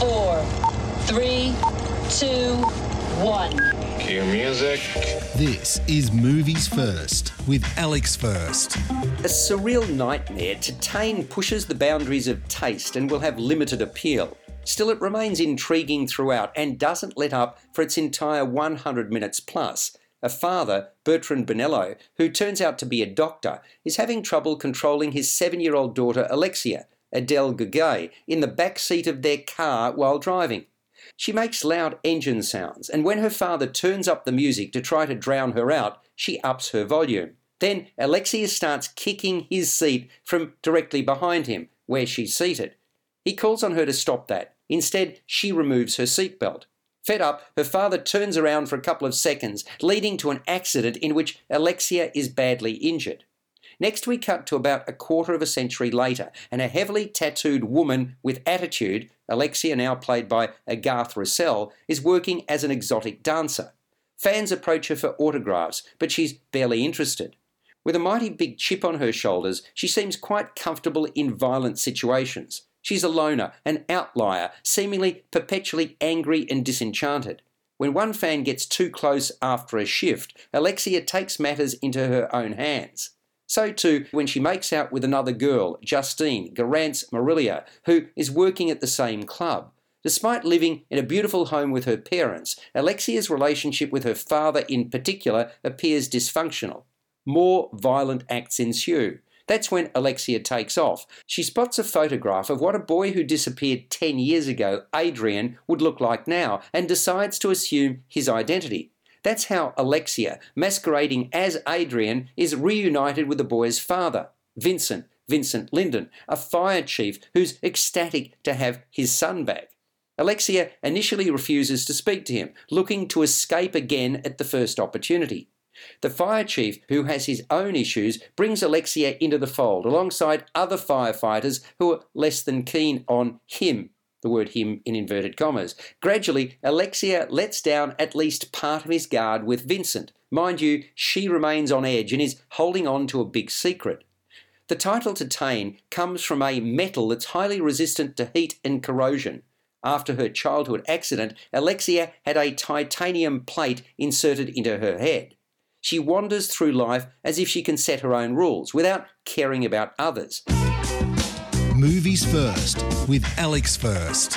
four, three, two, one. Cue music. This is Movies First with Alex First. A surreal nightmare, Titane pushes the boundaries of taste and will have limited appeal. Still, it remains intriguing throughout and doesn't let up for its entire 100 minutes plus. A father, Bertrand Bonello, who turns out to be a doctor, is having trouble controlling his seven year old daughter Alexia, Adele Gugay, in the back seat of their car while driving. She makes loud engine sounds, and when her father turns up the music to try to drown her out, she ups her volume. Then Alexia starts kicking his seat from directly behind him, where she's seated. He calls on her to stop that. Instead, she removes her seatbelt. Fed up, her father turns around for a couple of seconds, leading to an accident in which Alexia is badly injured. Next, we cut to about a quarter of a century later, and a heavily tattooed woman with attitude, Alexia, now played by Agathe Rousselle, is working as an exotic dancer. Fans approach her for autographs, but she's barely interested. With a mighty big chip on her shoulders, she seems quite comfortable in violent situations. She's a loner, an outlier, seemingly perpetually angry and disenchanted. When one fan gets too close after a shift, Alexia takes matters into her own hands. So too when she makes out with another girl, Justine Garance Marillier, who is working at the same club. Despite living in a beautiful home with her parents, Alexia's relationship with her father in particular appears dysfunctional. More violent acts ensue. That's when Alexia takes off. She spots a photograph of what a boy who disappeared 10 years ago, Adrian, would look like now and decides to assume his identity. That's how Alexia, masquerading as Adrian, is reunited with the boy's father, Vincent, Vincent Lindon, a fire chief who's ecstatic to have his son back. Alexia initially refuses to speak to him, looking to escape again at the first opportunity. The fire chief, who has his own issues, brings Alexia into the fold alongside other firefighters who are less than keen on him the word him in inverted commas. Gradually, Alexia lets down at least part of his guard with Vincent. Mind you, she remains on edge and is holding on to a big secret. The title Titane comes from a metal that's highly resistant to heat and corrosion. After her childhood accident, Alexia had a titanium plate inserted into her head. She wanders through life as if she can set her own rules without caring about others. Movies First with Alex First.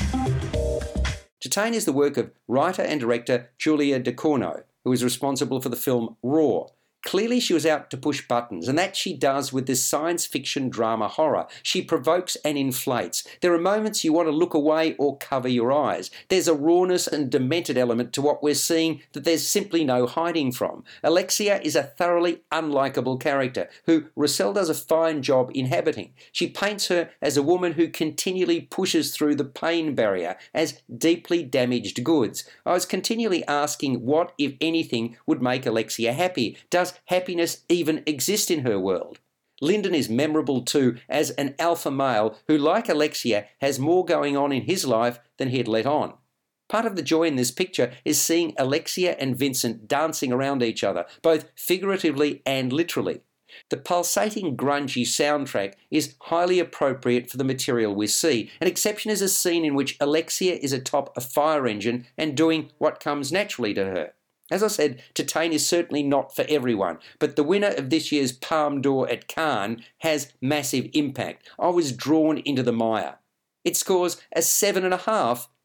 Titane is the work of writer and director Julia Ducournau, who is responsible for the film Raw, Clearly, she was out to push buttons, and that she does with this science fiction drama horror. She provokes and inflates. There are moments you want to look away or cover your eyes. There's a rawness and demented element to what we're seeing that there's simply no hiding from. Alexia is a thoroughly unlikable character who Rousselle does a fine job inhabiting. She paints her as a woman who continually pushes through the pain barrier as deeply damaged goods. I was continually asking what, if anything, would make Alexia happy. Does happiness even exist in her world? Lindon is memorable too as an alpha male who, like Alexia, has more going on in his life than he had let on. Part of the joy in this picture is seeing Alexia and Vincent dancing around each other, both figuratively and literally. The pulsating, grungy soundtrack is highly appropriate for the material we see. An exception is a scene in which Alexia is atop a fire engine and doing what comes naturally to her. As I said, Titane is certainly not for everyone, but the winner of this year's Palme d'Or at Cannes has massive impact. I was drawn into the mire. It scores a 7.5